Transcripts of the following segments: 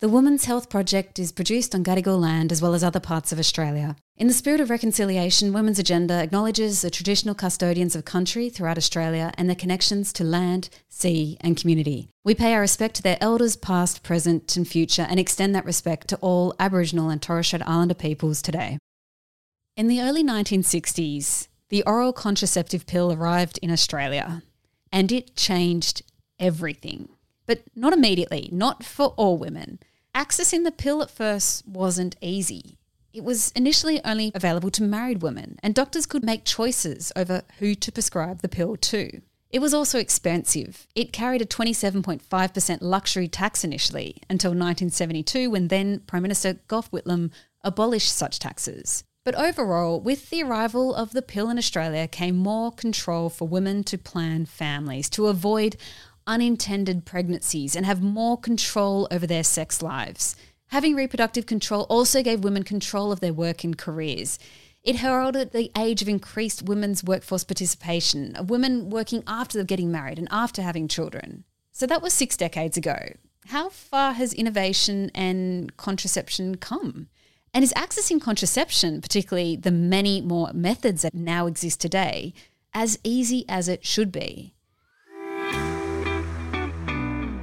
The Women's Health Project is produced on Gadigal land as well as other parts of Australia. In the spirit of reconciliation, Women's Agenda acknowledges the traditional custodians of country throughout Australia and their connections to land, sea, and community. We pay our respect to their elders, past, present, and future, and extend that respect to all Aboriginal and Torres Strait Islander peoples today. In the early 1960s, the oral contraceptive pill arrived in Australia, and it changed everything. But not immediately, not for all women. Accessing the pill at first wasn't easy. It was initially only available to married women, and doctors could make choices over who to prescribe the pill to. It was also expensive. It carried a 27.5% luxury tax initially until 1972, when then Prime Minister Gough Whitlam abolished such taxes. But overall, with the arrival of the pill in Australia came more control for women to plan families, to avoid unintended pregnancies and have more control over their sex lives. Having reproductive control also gave women control of their work and careers. It heralded the age of increased women's workforce participation, of women working after getting married and after having children. So that was six decades ago. How far has innovation and contraception come? And is accessing contraception, particularly the many more methods that now exist today, as easy as it should be?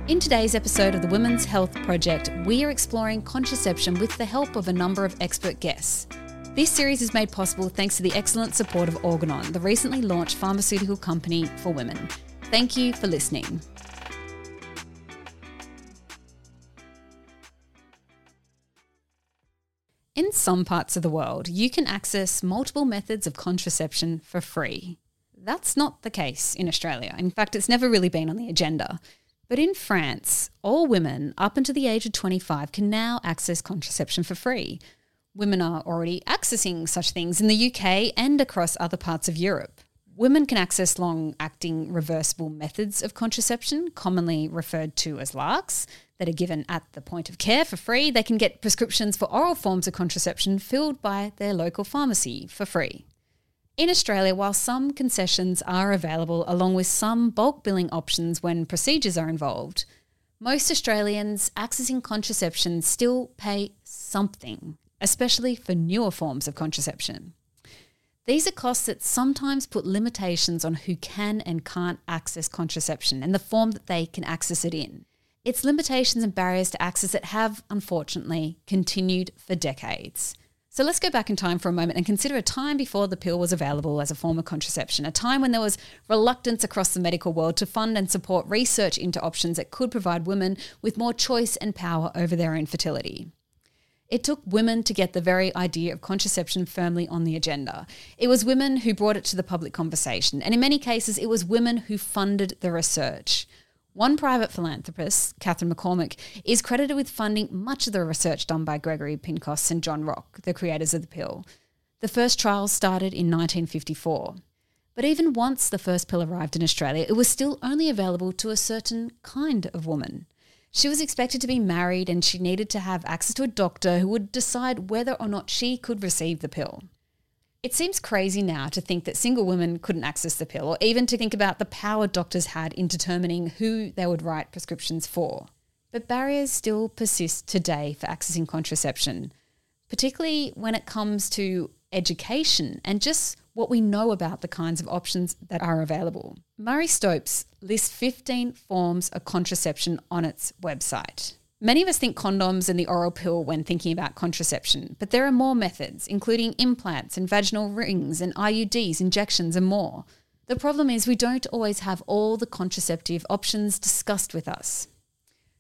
In today's episode of the Women's Health Project, we are exploring contraception with the help of a number of expert guests. This series is made possible thanks to the excellent support of Organon, the recently launched pharmaceutical company for women. Thank you for listening. In some parts of the world, you can access multiple methods of contraception for free. That's not the case in Australia. In fact, it's never really been on the agenda. But in France, all women up until the age of 25 can now access contraception for free. Women are already accessing such things in the UK and across other parts of Europe. Women can access long acting reversible methods of contraception, commonly referred to as LARCs, that are given at the point of care for free. They can get prescriptions for oral forms of contraception filled by their local pharmacy for free. In Australia, while some concessions are available along with some bulk billing options when procedures are involved, most Australians accessing contraception still pay something, especially for newer forms of contraception. These are costs that sometimes put limitations on who can and can't access contraception and the form that they can access it in. It's limitations and barriers to access that have, unfortunately, continued for decades. So let's go back in time for a moment and consider a time before the pill was available as a form of contraception, a time when there was reluctance across the medical world to fund and support research into options that could provide women with more choice and power over their own fertility. It took women to get the very idea of contraception firmly on the agenda. It was women who brought it to the public conversation, and in many cases, it was women who funded the research. One private philanthropist, Katharine McCormick, is credited with funding much of the research done by Gregory Pincus and John Rock, the creators of the pill. The first trials started in 1954. But even once the first pill arrived in Australia, it was still only available to a certain kind of woman. She was expected to be married and she needed to have access to a doctor who would decide whether or not she could receive the pill. It seems crazy now to think that single women couldn't access the pill, or even to think about the power doctors had in determining who they would write prescriptions for. But barriers still persist today for accessing contraception, particularly when it comes to education and just what we know about the kinds of options that are available. Marie Stopes lists 15 forms of contraception on its website. Many of us think condoms and the oral pill when thinking about contraception, but there are more methods, including implants and vaginal rings and IUDs, injections, and more. The problem is we don't always have all the contraceptive options discussed with us.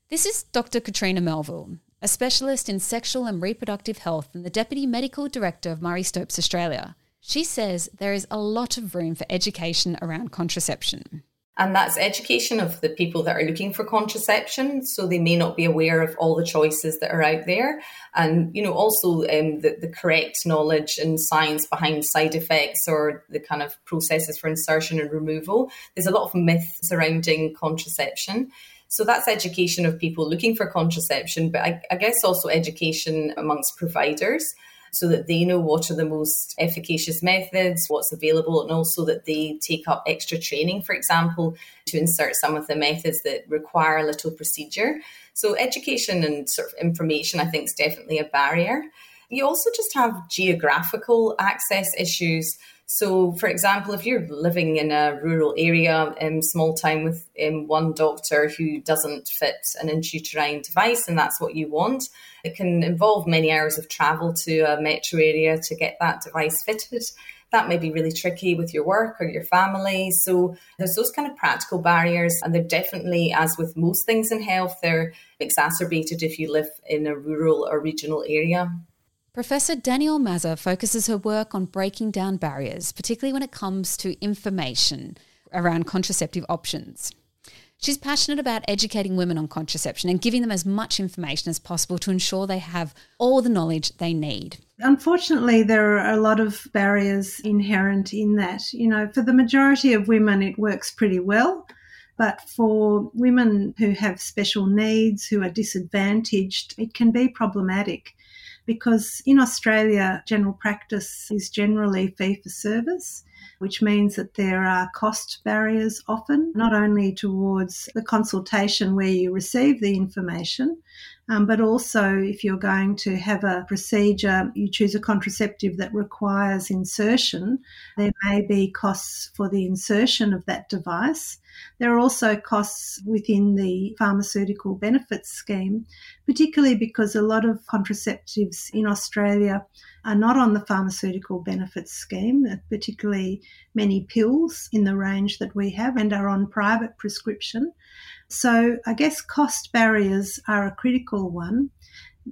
This is Dr. Catriona Melville, a specialist in sexual and reproductive health and the Deputy Medical Director of Marie Stopes Australia. She says there is a lot of room for education around contraception and that's education of the people that are looking for contraception so they may not be aware of all the choices that are out there. And you know also um, the, the correct knowledge and science behind side effects or the kind of processes for insertion and removal. There's a lot of myths surrounding contraception. So that's education of people looking for contraception but I, I guess also education amongst providers so that they know what are the most efficacious methods, what's available, and also that they take up extra training, for example, to insert some of the methods that require a little procedure. So, education and sort of information, I think, is definitely a barrier. You also just have geographical access issues. So, for example, if you're living in a rural area, um, small town with um, one doctor who doesn't fit an intrauterine device, and that's what you want, it can involve many hours of travel to a metro area to get that device fitted. That may be really tricky with your work or your family. So there's those kind of practical barriers, and they're definitely, as with most things in health, they're exacerbated if you live in a rural or regional area. Professor Danielle Mazza focuses her work on breaking down barriers, particularly when it comes to information around contraceptive options. She's passionate about educating women on contraception and giving them as much information as possible to ensure they have all the knowledge they need. Unfortunately, there are a lot of barriers inherent in that. You know, for the majority of women, it works pretty well. But for women who have special needs, who are disadvantaged, it can be problematic because in Australia, general practice is generally fee for service, which means that there are cost barriers often, not only towards the consultation where you receive the information, um, but also if you're going to have a procedure, you choose a contraceptive that requires insertion, there may be costs for the insertion of that device. There are also costs within the pharmaceutical benefits scheme, particularly because a lot of contraceptives in Australia are not on the pharmaceutical benefits scheme, particularly many pills in the range that we have and are on private prescription. So I guess cost barriers are a critical one.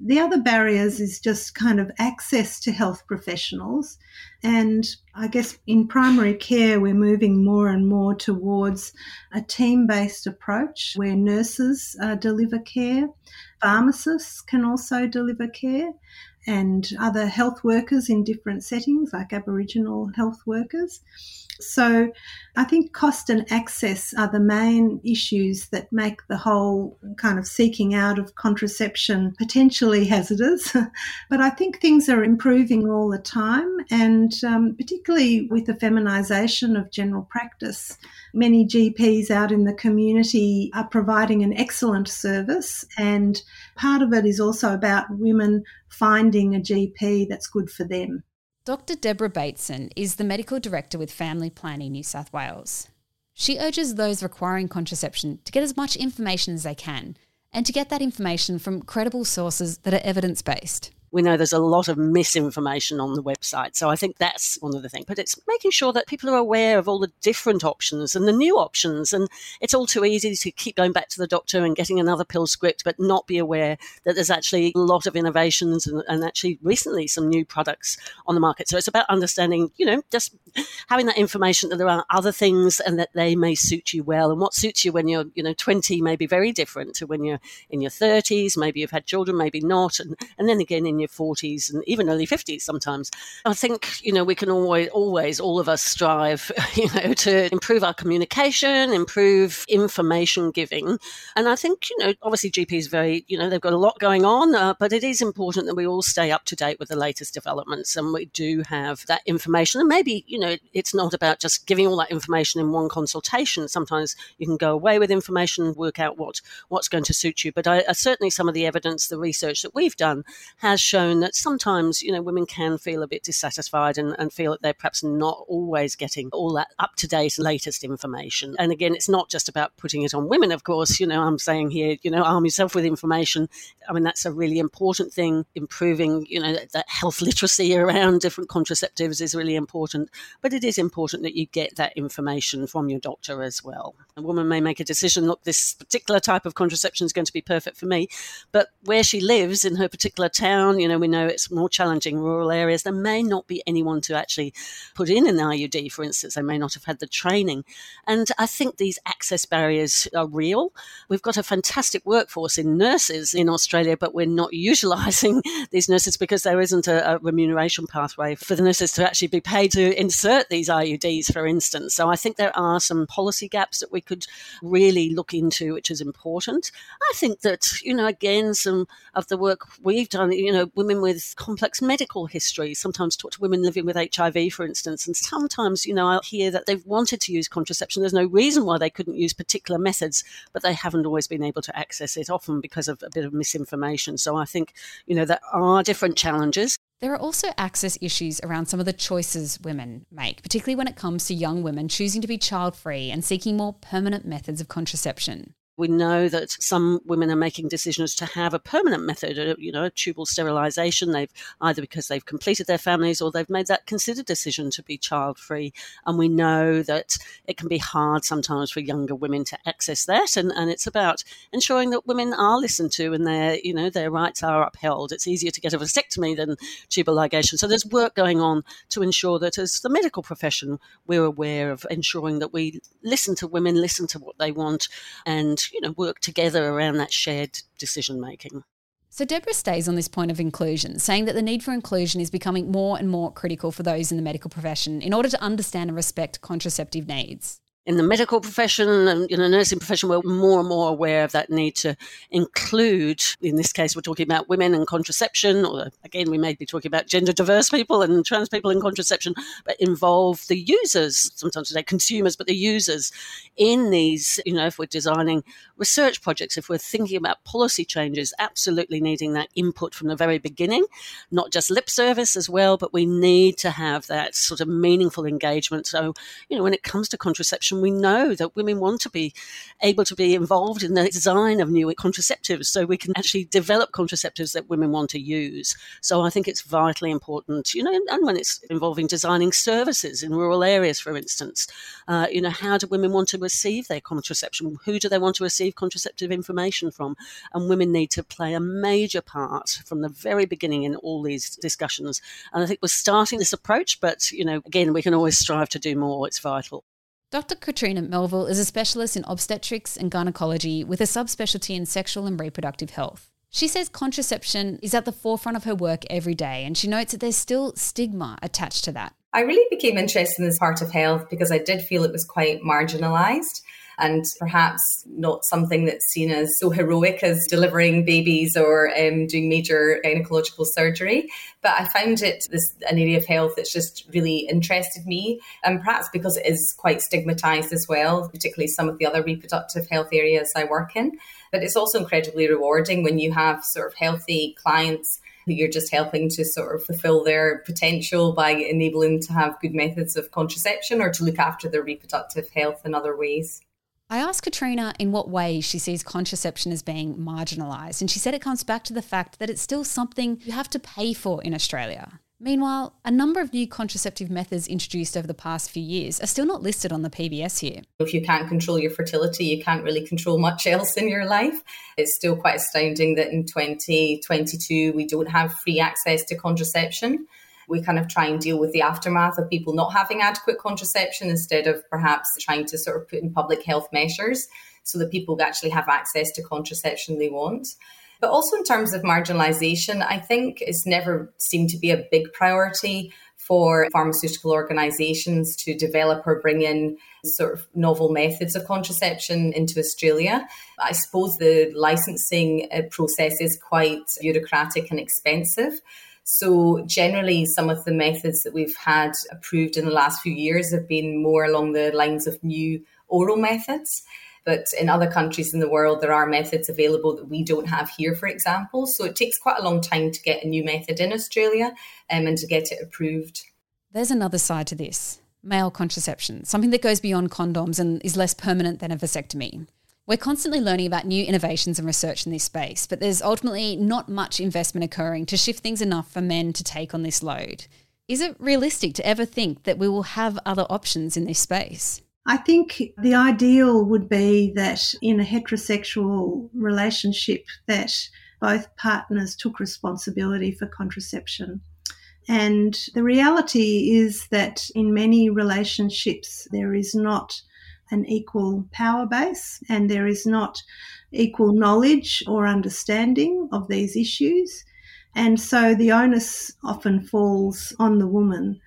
The other barriers is just kind of access to health professionals. And I guess in primary care, we're moving more and more towards a team based approach where nurses uh, deliver care, pharmacists can also deliver care, and other health workers in different settings, like Aboriginal health workers. So I think cost and access are the main issues that make the whole kind of seeking out of contraception potentially hazardous. but I think things are improving all the time, and um, particularly with the feminisation of general practice, many GPs out in the community are providing an excellent service, and part of it is also about women finding a GP that's good for them. Dr. Deborah Bateson is the medical director with Family Planning New South Wales. She urges those requiring contraception to get as much information as they can and to get that information from credible sources that are evidence based we know there's a lot of misinformation on the website. So I think that's one of the things. But it's making sure that people are aware of all the different options and the new options. And it's all too easy to keep going back to the doctor and getting another pill script, but not be aware that there's actually a lot of innovations and, and actually recently some new products on the market. So it's about understanding, you know, just having that information that there are other things and that they may suit you well. And what suits you when you're, you know, 20 may be very different to when you're in your 30s. Maybe you've had children, maybe not. And, and then again in your 40s and even early 50s sometimes. I think, you know, we can always, always, all of us strive, you know, to improve our communication, improve information giving. And I think, you know, obviously GPs very, you know, they've got a lot going on, uh, but it is important that we all stay up to date with the latest developments and we do have that information. And maybe, you know, it's not about just giving all that information in one consultation. Sometimes you can go away with information, work out what, what's going to suit you. But I, uh, certainly some of the evidence, the research that we've done has shown that sometimes, you know, women can feel a bit dissatisfied and, and feel that they're perhaps not always getting all that up to date, latest information. And again, it's not just about putting it on women, of course. You know, I'm saying here, you know, arm yourself with information. I mean, that's a really important thing. Improving, you know, that health literacy around different contraceptives is really important. But it is important that you get that information from your doctor as well. A woman may make a decision look, this particular type of contraception is going to be perfect for me. But where she lives in her particular town, you know, we know it's more challenging rural areas, there may not be anyone to actually put in an IUD, for instance. They may not have had the training. And I think these access barriers are real. We've got a fantastic workforce in nurses in Australia, but we're not utilising these nurses because there isn't a, a remuneration pathway for the nurses to actually be paid to insert these IUDs, for instance. So I think there are some policy gaps that we could really look into, which is important. I think that, you know, again, some of the work we've done, you know, women with complex medical histories, sometimes talk to women living with HIV, for instance. And sometimes, you know, I hear that they've wanted to use contraception. There's no reason why they couldn't use particular methods, but they haven't always been able to access it, often because of a bit of misinformation. So I think, you know, there are different challenges. There are also access issues around some of the choices women make, particularly when it comes to young women choosing to be child free and seeking more permanent methods of contraception. We know that some women are making decisions to have a permanent method, uh, you know, tubal sterilization. They've either because they've completed their families or they've made that considered decision to be child free. And we know that it can be hard sometimes for younger women to access that. And, and it's about ensuring that women are listened to and their, you know, their rights are upheld. It's easier to get a vasectomy than tubal ligation. So there's work going on to ensure that as the medical profession, we're aware of ensuring that we listen to women, listen to what they want and you know, work together around that shared decision making. So, Deborah stays on this point of inclusion, saying that the need for inclusion is becoming more and more critical for those in the medical profession in order to understand and respect contraceptive needs in the medical profession and in the nursing profession, we're more and more aware of that need to include, in this case, we're talking about women and contraception, or again, we may be talking about gender diverse people and trans people in contraception, but involve the users, sometimes they consumers, but the users in these, you know, if we're designing research projects, if we're thinking about policy changes, absolutely needing that input from the very beginning, not just lip service as well, but we need to have that sort of meaningful engagement. So, you know, when it comes to contraception, we know that women want to be able to be involved in the design of new contraceptives so we can actually develop contraceptives that women want to use. So I think it's vitally important, you know, and when it's involving designing services in rural areas, for instance, uh, you know, how do women want to receive their contraception? Who do they want to receive contraceptive information from? And women need to play a major part from the very beginning in all these discussions. And I think we're starting this approach, but, you know, again, we can always strive to do more. It's vital. Dr. Catriona Melville is a specialist in obstetrics and gynecology with a subspecialty in sexual and reproductive health. She says contraception is at the forefront of her work every day, and she notes that there's still stigma attached to that. I really became interested in this part of health because I did feel it was quite marginalised and perhaps not something that's seen as so heroic as delivering babies or um, doing major gynecological surgery. But I found it this an area of health that's just really interested me, and perhaps because it is quite stigmatized as well, particularly some of the other reproductive health areas I work in. But it's also incredibly rewarding when you have sort of healthy clients who you're just helping to sort of fulfill their potential by enabling them to have good methods of contraception or to look after their reproductive health in other ways. I asked Catriona in what way she sees contraception as being marginalised, and she said it comes back to the fact that it's still something you have to pay for in Australia. Meanwhile, a number of new contraceptive methods introduced over the past few years are still not listed on the PBS here. If you can't control your fertility, you can't really control much else in your life. It's still quite astounding that in 2022 we don't have free access to contraception we kind of try and deal with the aftermath of people not having adequate contraception instead of perhaps trying to sort of put in public health measures so that people actually have access to contraception they want. But also in terms of marginalisation, I think it's never seemed to be a big priority for pharmaceutical organisations to develop or bring in sort of novel methods of contraception into Australia. I suppose the licensing uh, process is quite bureaucratic and expensive. So, generally, some of the methods that we've had approved in the last few years have been more along the lines of new oral methods. But in other countries in the world, there are methods available that we don't have here, for example. So, it takes quite a long time to get a new method in Australia um, and to get it approved. There's another side to this male contraception, something that goes beyond condoms and is less permanent than a vasectomy. We're constantly learning about new innovations and research in this space, but there's ultimately not much investment occurring to shift things enough for men to take on this load. Is it realistic to ever think that we will have other options in this space? I think the ideal would be that in a heterosexual relationship that both partners took responsibility for contraception. And the reality is that in many relationships there is not an equal power base and there is not equal knowledge or understanding of these issues. And so the onus often falls on the woman.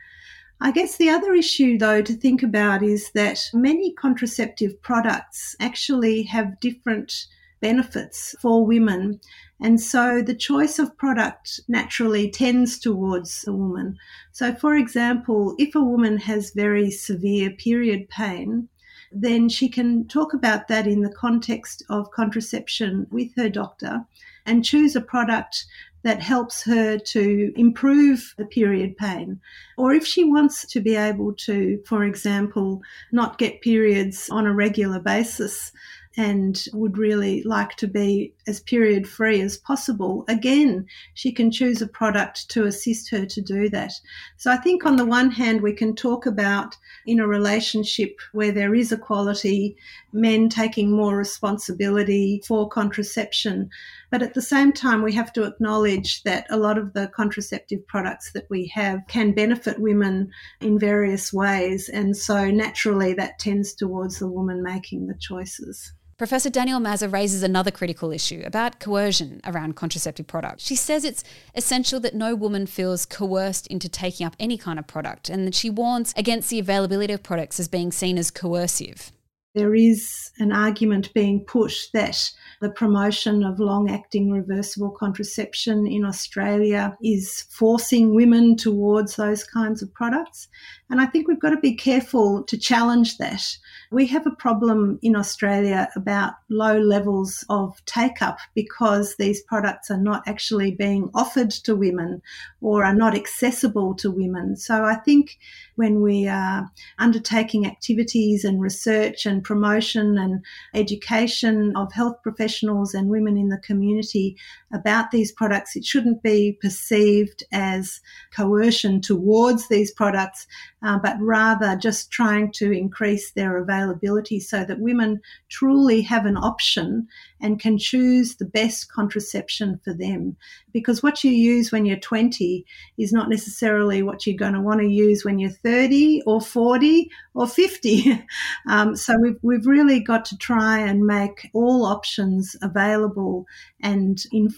I guess the other issue, though, to think about is that many contraceptive products actually have different benefits for women And so the choice of product naturally tends towards the woman. So, for example, if a woman has very severe period pain, then she can talk about that in the context of contraception with her doctor and choose a product that helps her to improve the period pain. Or if she wants to be able to, for example, not get periods on a regular basis, and would really like to be as period free as possible, again, she can choose a product to assist her to do that. So I think on the one hand, we can talk about in a relationship where there is equality, men taking more responsibility for contraception. But at the same time, we have to acknowledge that a lot of the contraceptive products that we have can benefit women in various ways. And so naturally, that tends towards the woman making the choices. Professor Danielle Mazza raises another critical issue about coercion around contraceptive products. She says it's essential that no woman feels coerced into taking up any kind of product, and that she warns against the availability of products as being seen as coercive. There is an argument being put that the promotion of long acting reversible contraception in Australia is forcing women towards those kinds of products. And I think we've got to be careful to challenge that. We have a problem in Australia about low levels of take up because these products are not actually being offered to women or are not accessible to women. So I think when we are undertaking activities and research and promotion and education of health professionals and women in the community about these products, it shouldn't be perceived as coercion towards these products uh, but rather just trying to increase their availability so that women truly have an option and can choose the best contraception for them. Because what you use when you're 20 is not necessarily what you're going to want to use when you're 30 or 40 or 50. um, so we've, we've really got to try and make all options available and inform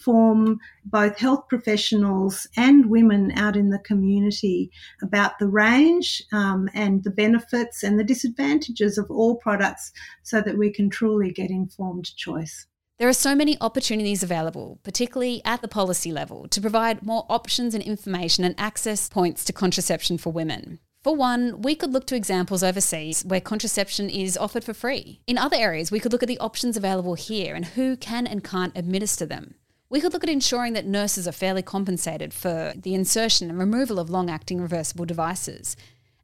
both health professionals and women out in the community about the range um, and the benefits and the disadvantages of all products so that we can truly get informed choice. There are so many opportunities available, particularly at the policy level, to provide more options and information and access points to contraception for women. For one, we could look to examples overseas where contraception is offered for free. In other areas, we could look at the options available here and who can and can't administer them. We could look at ensuring that nurses are fairly compensated for the insertion and removal of long acting reversible devices,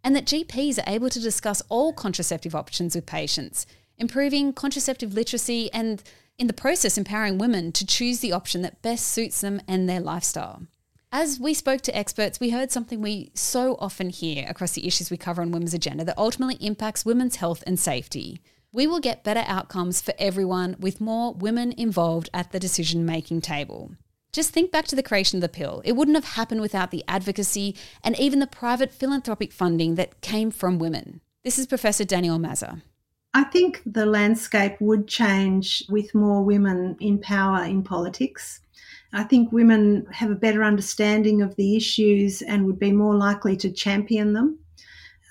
and that GPs are able to discuss all contraceptive options with patients, improving contraceptive literacy and in the process empowering women to choose the option that best suits them and their lifestyle. As we spoke to experts, we heard something we so often hear across the issues we cover on Women's Agenda that ultimately impacts women's health and safety. We will get better outcomes for everyone with more women involved at the decision making table. Just think back to the creation of the pill. It wouldn't have happened without the advocacy and even the private philanthropic funding that came from women. This is Professor Danielle Mazza. I think the landscape would change with more women in power in politics. I think women have a better understanding of the issues and would be more likely to champion them.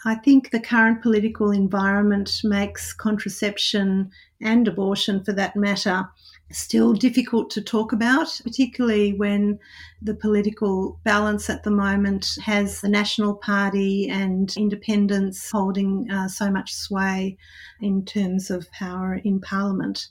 I think the current political environment makes contraception and abortion, for that matter, still difficult to talk about, particularly when the political balance at the moment has the National Party and independents holding uh, so much sway in terms of power in Parliament.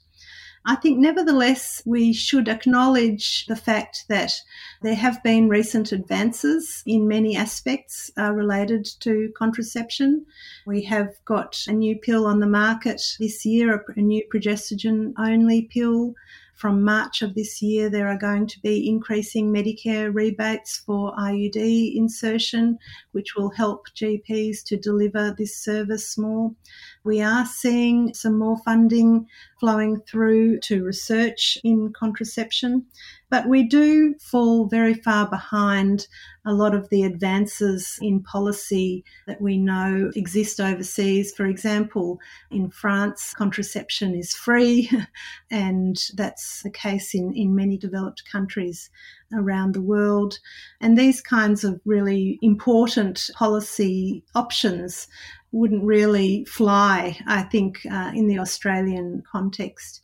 I think, nevertheless, we should acknowledge the fact that there have been recent advances in many aspects uh, related to contraception. We have got a new pill on the market this year, a, a new progestogen only pill. From March of this year, there are going to be increasing Medicare rebates for IUD insertion, which will help GPs to deliver this service more. We are seeing some more funding flowing through to research in contraception, but we do fall very far behind a lot of the advances in policy that we know exist overseas. For example, in France, contraception is free, and that's the case in, in many developed countries around the world. And these kinds of really important policy options wouldn't really fly, I think, uh, in the Australian context.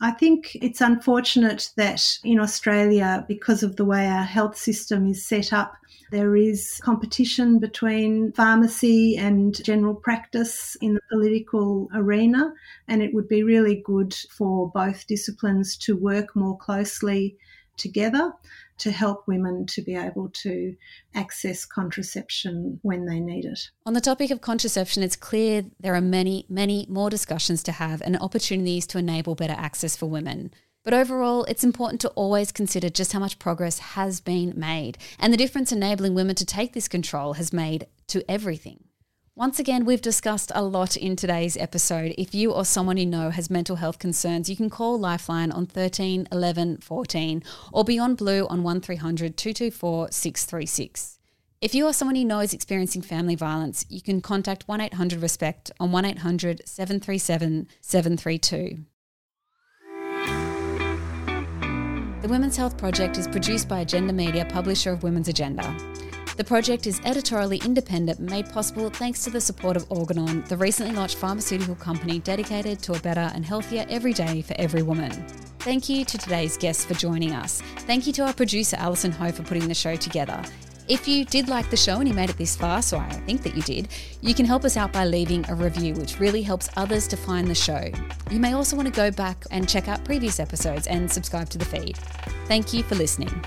I think it's unfortunate that in Australia, because of the way our health system is set up, there is competition between pharmacy and general practice in the political arena, and it would be really good for both disciplines to work more closely together to help women to be able to access contraception when they need it. On the topic of contraception, it's clear there are many, many more discussions to have and opportunities to enable better access for women. But overall, it's important to always consider just how much progress has been made and the difference enabling women to take this control has made to everything. Once again, we've discussed a lot in today's episode. If you or someone you know has mental health concerns, you can call Lifeline on 13 11 14 or Beyond Blue on 1300 224 636. If you or someone you know is experiencing family violence, you can contact 1 800 RESPECT on 1 800 737 732. The Women's Health Project is produced by Agenda Media, publisher of Women's Agenda. The project is editorially independent, made possible thanks to the support of Organon, the recently launched pharmaceutical company dedicated to a better and healthier every day for every woman. Thank you to today's guests for joining us. Thank you to our producer Alison Ho for putting the show together. If you did like the show and you made it this far, so I think that you did, you can help us out by leaving a review, which really helps others to find the show. You may also want to go back and check out previous episodes and subscribe to the feed. Thank you for listening.